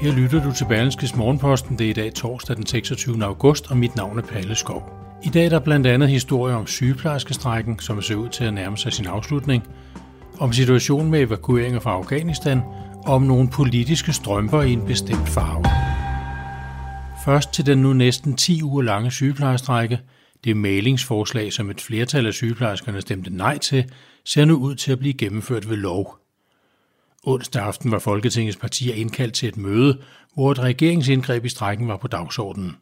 Her lytter du til Berlingskes Morgenposten. Det er i dag torsdag den 26. august, og mit navn er Palle Skov. I dag er der blandt andet historie om sygeplejerskestrækken, som ser ud til at nærme sig sin afslutning, om situationen med evakueringer fra Afghanistan, og om nogle politiske strømper i en bestemt farve. Først til den nu næsten 10 uger lange sygeplejestrække. Det malingsforslag, som et flertal af sygeplejerskerne stemte nej til, ser nu ud til at blive gennemført ved lov. Onsdag aften var Folketingets partier indkaldt til et møde, hvor et regeringsindgreb i strækken var på dagsordenen.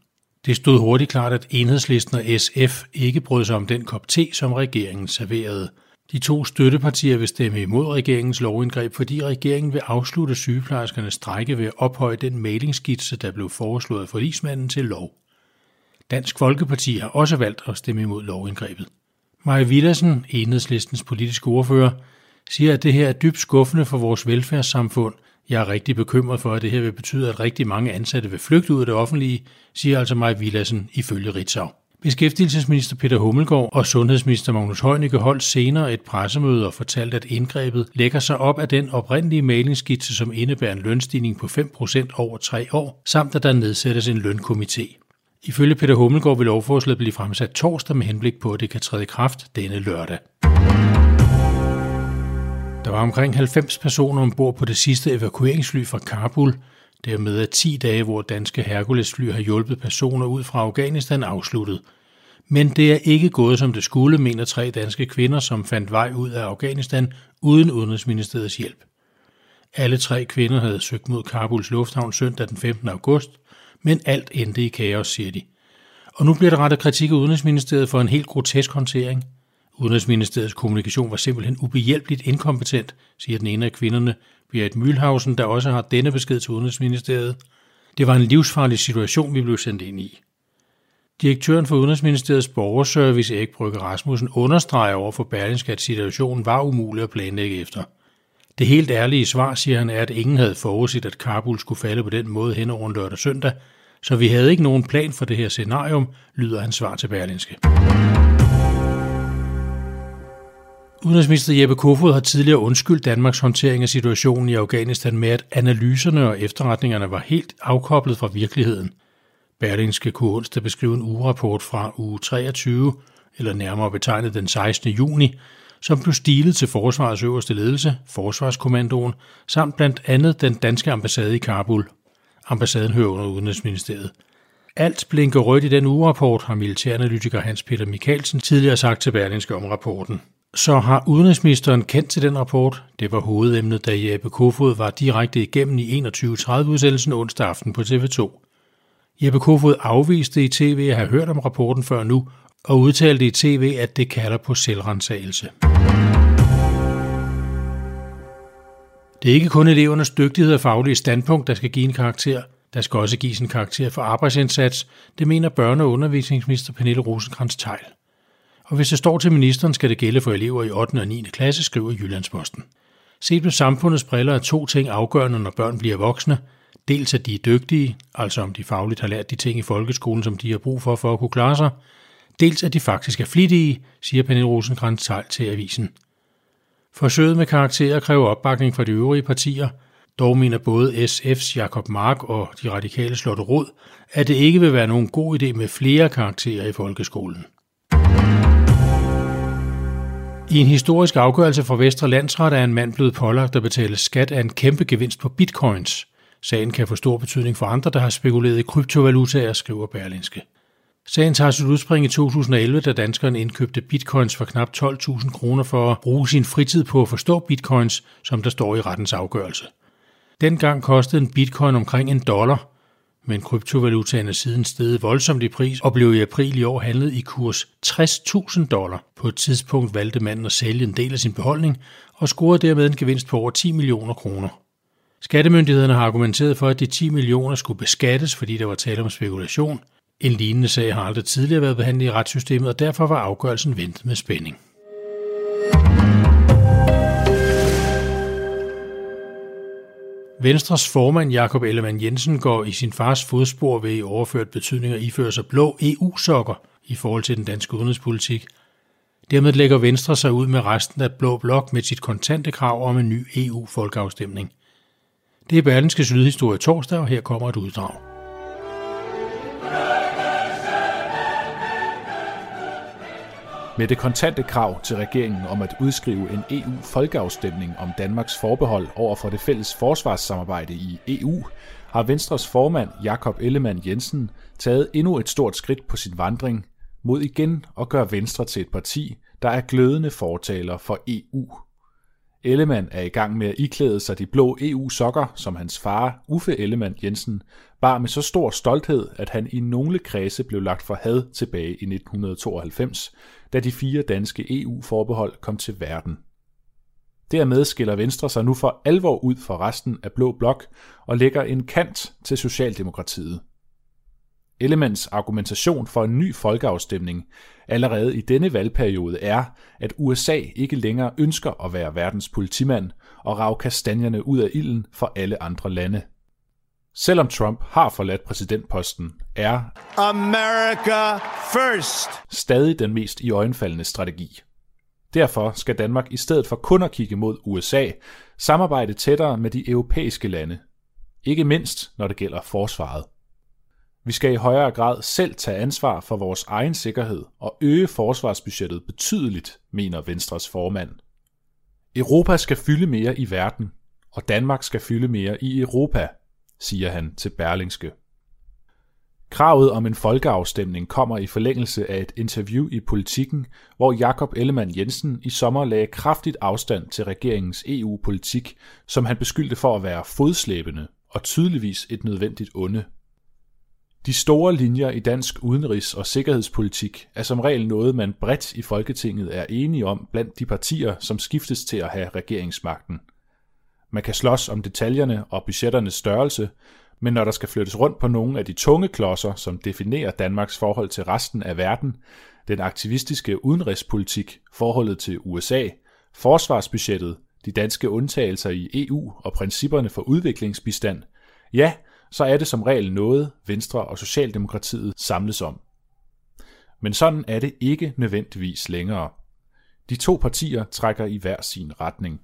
Det stod hurtigt klart, at enhedslisten og SF ikke brød sig om den kop te, som regeringen serverede. De to støttepartier vil stemme imod regeringens lovindgreb, fordi regeringen vil afslutte sygeplejerskernes strække ved at ophøje den mailingsskitse, der blev foreslået af forlismanden til lov. Dansk Folkeparti har også valgt at stemme imod lovindgrebet. Maja Villersen, enhedslistens politiske ordfører, siger, at det her er dybt skuffende for vores velfærdssamfund. Jeg er rigtig bekymret for, at det her vil betyde, at rigtig mange ansatte vil flygte ud af det offentlige, siger altså Maja Villassen ifølge Ritzau. Beskæftigelsesminister Peter Hummelgaard og sundhedsminister Magnus Heunicke holdt senere et pressemøde og fortalte, at indgrebet lægger sig op af den oprindelige malingsskitse, som indebærer en lønstigning på 5% over tre år, samt at der nedsættes en lønkomité. Ifølge Peter Hummelgaard vil lovforslaget blive fremsat torsdag med henblik på, at det kan træde i kraft denne lørdag. Der var omkring 90 personer ombord på det sidste evakueringsfly fra Kabul. Dermed er 10 dage, hvor danske Hercules-fly har hjulpet personer ud fra Afghanistan afsluttet. Men det er ikke gået, som det skulle, mener tre danske kvinder, som fandt vej ud af Afghanistan uden Udenrigsministeriets hjælp. Alle tre kvinder havde søgt mod Kabuls lufthavn søndag den 15. august, men alt endte i kaos, siger de. Og nu bliver der rettet kritik af Udenrigsministeriet for en helt grotesk håndtering – Udenrigsministeriets kommunikation var simpelthen ubehjælpeligt inkompetent, siger den ene af kvinderne, Berit Mühlhausen, der også har denne besked til Udenrigsministeriet. Det var en livsfarlig situation, vi blev sendt ind i. Direktøren for Udenrigsministeriets borgerservice, Erik Brygge Rasmussen, understreger over for Berlingske, at situationen var umulig at planlægge efter. Det helt ærlige svar, siger han, er, at ingen havde forudset, at Kabul skulle falde på den måde hen over lørdag søndag, så vi havde ikke nogen plan for det her scenarium, lyder hans svar til Berlingske. Udenrigsminister Jeppe Kofod har tidligere undskyldt Danmarks håndtering af situationen i Afghanistan med, at analyserne og efterretningerne var helt afkoblet fra virkeligheden. Berlingske kunne onsdag beskrive en ugerapport fra uge 23, eller nærmere betegnet den 16. juni, som blev stilet til Forsvarets øverste ledelse, Forsvarskommandoen, samt blandt andet den danske ambassade i Kabul. Ambassaden hører under Udenrigsministeriet. Alt blinker rødt i den ugerapport, har militæranalytiker Hans Peter Mikkelsen tidligere sagt til Berlingske om rapporten. Så har udenrigsministeren kendt til den rapport? Det var hovedemnet, da Jeppe Kofod var direkte igennem i 21.30-udsendelsen onsdag aften på TV2. Jeppe Kofod afviste i tv at have hørt om rapporten før nu, og udtalte i tv, at det kalder på selvrensagelse. Det er ikke kun elevernes dygtighed og faglige standpunkt, der skal give en karakter. Der skal også gives en karakter for arbejdsindsats, det mener børne- og undervisningsminister Pernille rosenkrantz teil og hvis det står til ministeren, skal det gælde for elever i 8. og 9. klasse, skriver Jyllandsposten. Set med samfundets briller er to ting afgørende, når børn bliver voksne. Dels at de er dygtige, altså om de fagligt har lært de ting i folkeskolen, som de har brug for for at kunne klare sig. Dels at de faktisk er flittige, siger Pernille rosenkrantz til avisen. Forsøget med karakterer kræver opbakning fra de øvrige partier, dog mener både SF's Jakob Mark og de radikale Slotte Rod, at det ikke vil være nogen god idé med flere karakterer i folkeskolen. I en historisk afgørelse fra Vestre Landsret er en mand blevet pålagt at betale skat af en kæmpe gevinst på bitcoins. Sagen kan få stor betydning for andre, der har spekuleret i kryptovalutaer, skriver Berlinske. Sagen tager sit udspring i 2011, da danskeren indkøbte bitcoins for knap 12.000 kroner for at bruge sin fritid på at forstå bitcoins, som der står i rettens afgørelse. Dengang kostede en bitcoin omkring en dollar men kryptovalutaen er siden steget voldsomt i pris og blev i april i år handlet i kurs 60.000 dollar. På et tidspunkt valgte manden at sælge en del af sin beholdning og scorede dermed en gevinst på over 10 millioner kroner. Skattemyndighederne har argumenteret for, at de 10 millioner skulle beskattes, fordi der var tale om spekulation. En lignende sag har aldrig tidligere været behandlet i retssystemet, og derfor var afgørelsen ventet med spænding. Venstres formand Jakob Ellemann Jensen går i sin fars fodspor ved i overført betydning at iføre sig blå EU-sokker i forhold til den danske udenrigspolitik. Dermed lægger Venstre sig ud med resten af Blå Blok med sit kontante krav om en ny EU-folkeafstemning. Det er Berlinske Sydhistorie torsdag, og her kommer et uddrag. Med det kontante krav til regeringen om at udskrive en EU-folkeafstemning om Danmarks forbehold over for det fælles forsvarssamarbejde i EU, har Venstres formand Jakob Ellemann Jensen taget endnu et stort skridt på sin vandring mod igen at gøre Venstre til et parti, der er glødende fortaler for EU. Ellemann er i gang med at iklæde sig de blå EU-sokker, som hans far, Uffe Ellemann Jensen, bar med så stor stolthed, at han i nogle kredse blev lagt for had tilbage i 1992, da de fire danske EU-forbehold kom til verden. Dermed skiller Venstre sig nu for alvor ud fra resten af Blå Blok og lægger en kant til Socialdemokratiet. Elements argumentation for en ny folkeafstemning allerede i denne valgperiode er, at USA ikke længere ønsker at være verdens politimand og rave kastanjerne ud af ilden for alle andre lande. Selvom Trump har forladt præsidentposten, er America First stadig den mest iøjnefaldende strategi. Derfor skal Danmark i stedet for kun at kigge mod USA, samarbejde tættere med de europæiske lande. Ikke mindst, når det gælder forsvaret. Vi skal i højere grad selv tage ansvar for vores egen sikkerhed og øge forsvarsbudgettet betydeligt, mener Venstres formand. Europa skal fylde mere i verden, og Danmark skal fylde mere i Europa, siger han til Berlingske. Kravet om en folkeafstemning kommer i forlængelse af et interview i Politiken, hvor Jakob Ellemann Jensen i sommer lagde kraftigt afstand til regeringens EU-politik, som han beskyldte for at være fodslæbende og tydeligvis et nødvendigt onde. De store linjer i dansk udenrigs- og sikkerhedspolitik er som regel noget, man bredt i Folketinget er enige om blandt de partier, som skiftes til at have regeringsmagten. Man kan slås om detaljerne og budgetternes størrelse, men når der skal flyttes rundt på nogle af de tunge klodser, som definerer Danmarks forhold til resten af verden, den aktivistiske udenrigspolitik, forholdet til USA, forsvarsbudgettet, de danske undtagelser i EU og principperne for udviklingsbistand, ja, så er det som regel noget, Venstre og Socialdemokratiet samles om. Men sådan er det ikke nødvendigvis længere. De to partier trækker i hver sin retning.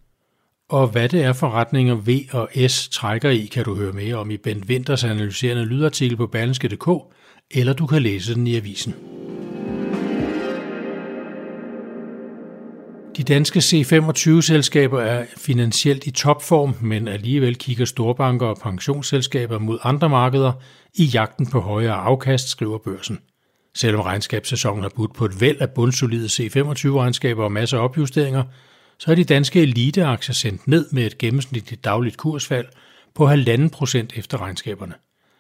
Og hvad det er for retninger V og S trækker i, kan du høre mere om i Bent Winters analyserende lydartikel på berlingske.dk, eller du kan læse den i avisen. De danske C25-selskaber er finansielt i topform, men alligevel kigger storbanker og pensionsselskaber mod andre markeder i jagten på højere afkast, skriver børsen. Selvom regnskabssæsonen har budt på et væld af bundsolide C25-regnskaber og masser af opjusteringer, så er de danske eliteaktier sendt ned med et gennemsnitligt dagligt kursfald på 1,5 procent efter regnskaberne.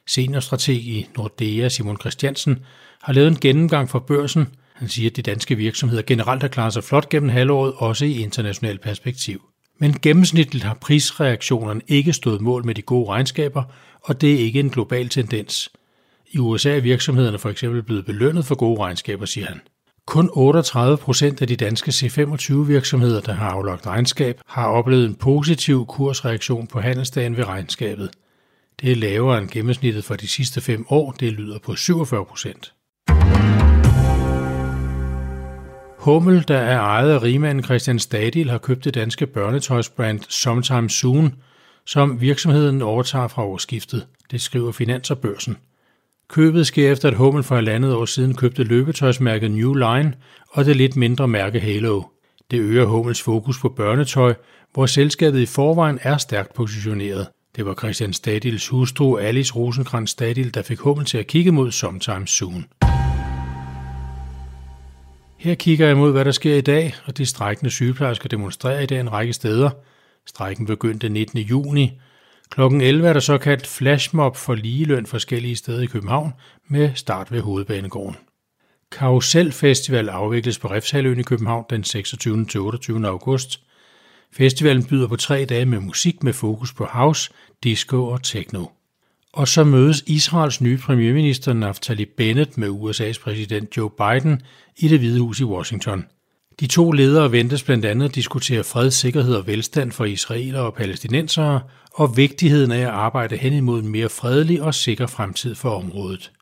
Seniorstrateg i Nordea Simon Christiansen har lavet en gennemgang for børsen – han siger, at de danske virksomheder generelt har klaret sig flot gennem halvåret, også i internationalt perspektiv. Men gennemsnitligt har prisreaktionerne ikke stået mål med de gode regnskaber, og det er ikke en global tendens. I USA er virksomhederne for eksempel blevet belønnet for gode regnskaber, siger han. Kun 38 procent af de danske C25 virksomheder, der har aflagt regnskab, har oplevet en positiv kursreaktion på handelsdagen ved regnskabet. Det er lavere end gennemsnittet for de sidste fem år, det lyder på 47 procent. Hummel, der er ejet af rigmanden Christian Stadil, har købt det danske børnetøjsbrand Sometime Soon, som virksomheden overtager fra årsskiftet. Det skriver Finans og Børsen. Købet sker efter, at Hummel for halvandet år siden købte løbetøjsmærket New Line og det lidt mindre mærke Halo. Det øger Hummels fokus på børnetøj, hvor selskabet i forvejen er stærkt positioneret. Det var Christian Stadils hustru Alice Rosenkrantz Stadil, der fik Hummel til at kigge mod Sometime Soon. Her kigger jeg mod, hvad der sker i dag, og de strækkende sygeplejersker demonstrerer i dag en række steder. Strækken begyndte 19. juni. Klokken 11 er der såkaldt flashmob for ligeløn forskellige steder i København med start ved Hovedbanegården. Karusel Festival afvikles på Refshaløen i København den 26. til 28. august. Festivalen byder på tre dage med musik med fokus på house, disco og techno. Og så mødes Israels nye premierminister Naftali Bennett med USA's præsident Joe Biden i det hvide hus i Washington. De to ledere ventes blandt andet at diskutere fred, sikkerhed og velstand for israelere og palæstinensere, og vigtigheden af at arbejde hen imod en mere fredelig og sikker fremtid for området.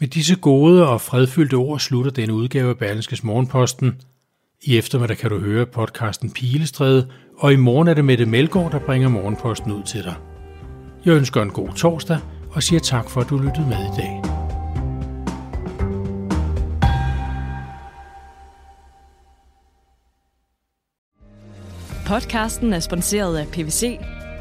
Med disse gode og fredfyldte ord slutter denne udgave af Berlingskes Morgenposten. I eftermiddag kan du høre podcasten Pilestræde, og i morgen er det Mette Melgaard, der bringer Morgenposten ud til dig. Jeg ønsker en god torsdag og siger tak for, at du lyttede med i dag. Podcasten er sponsoreret af PVC.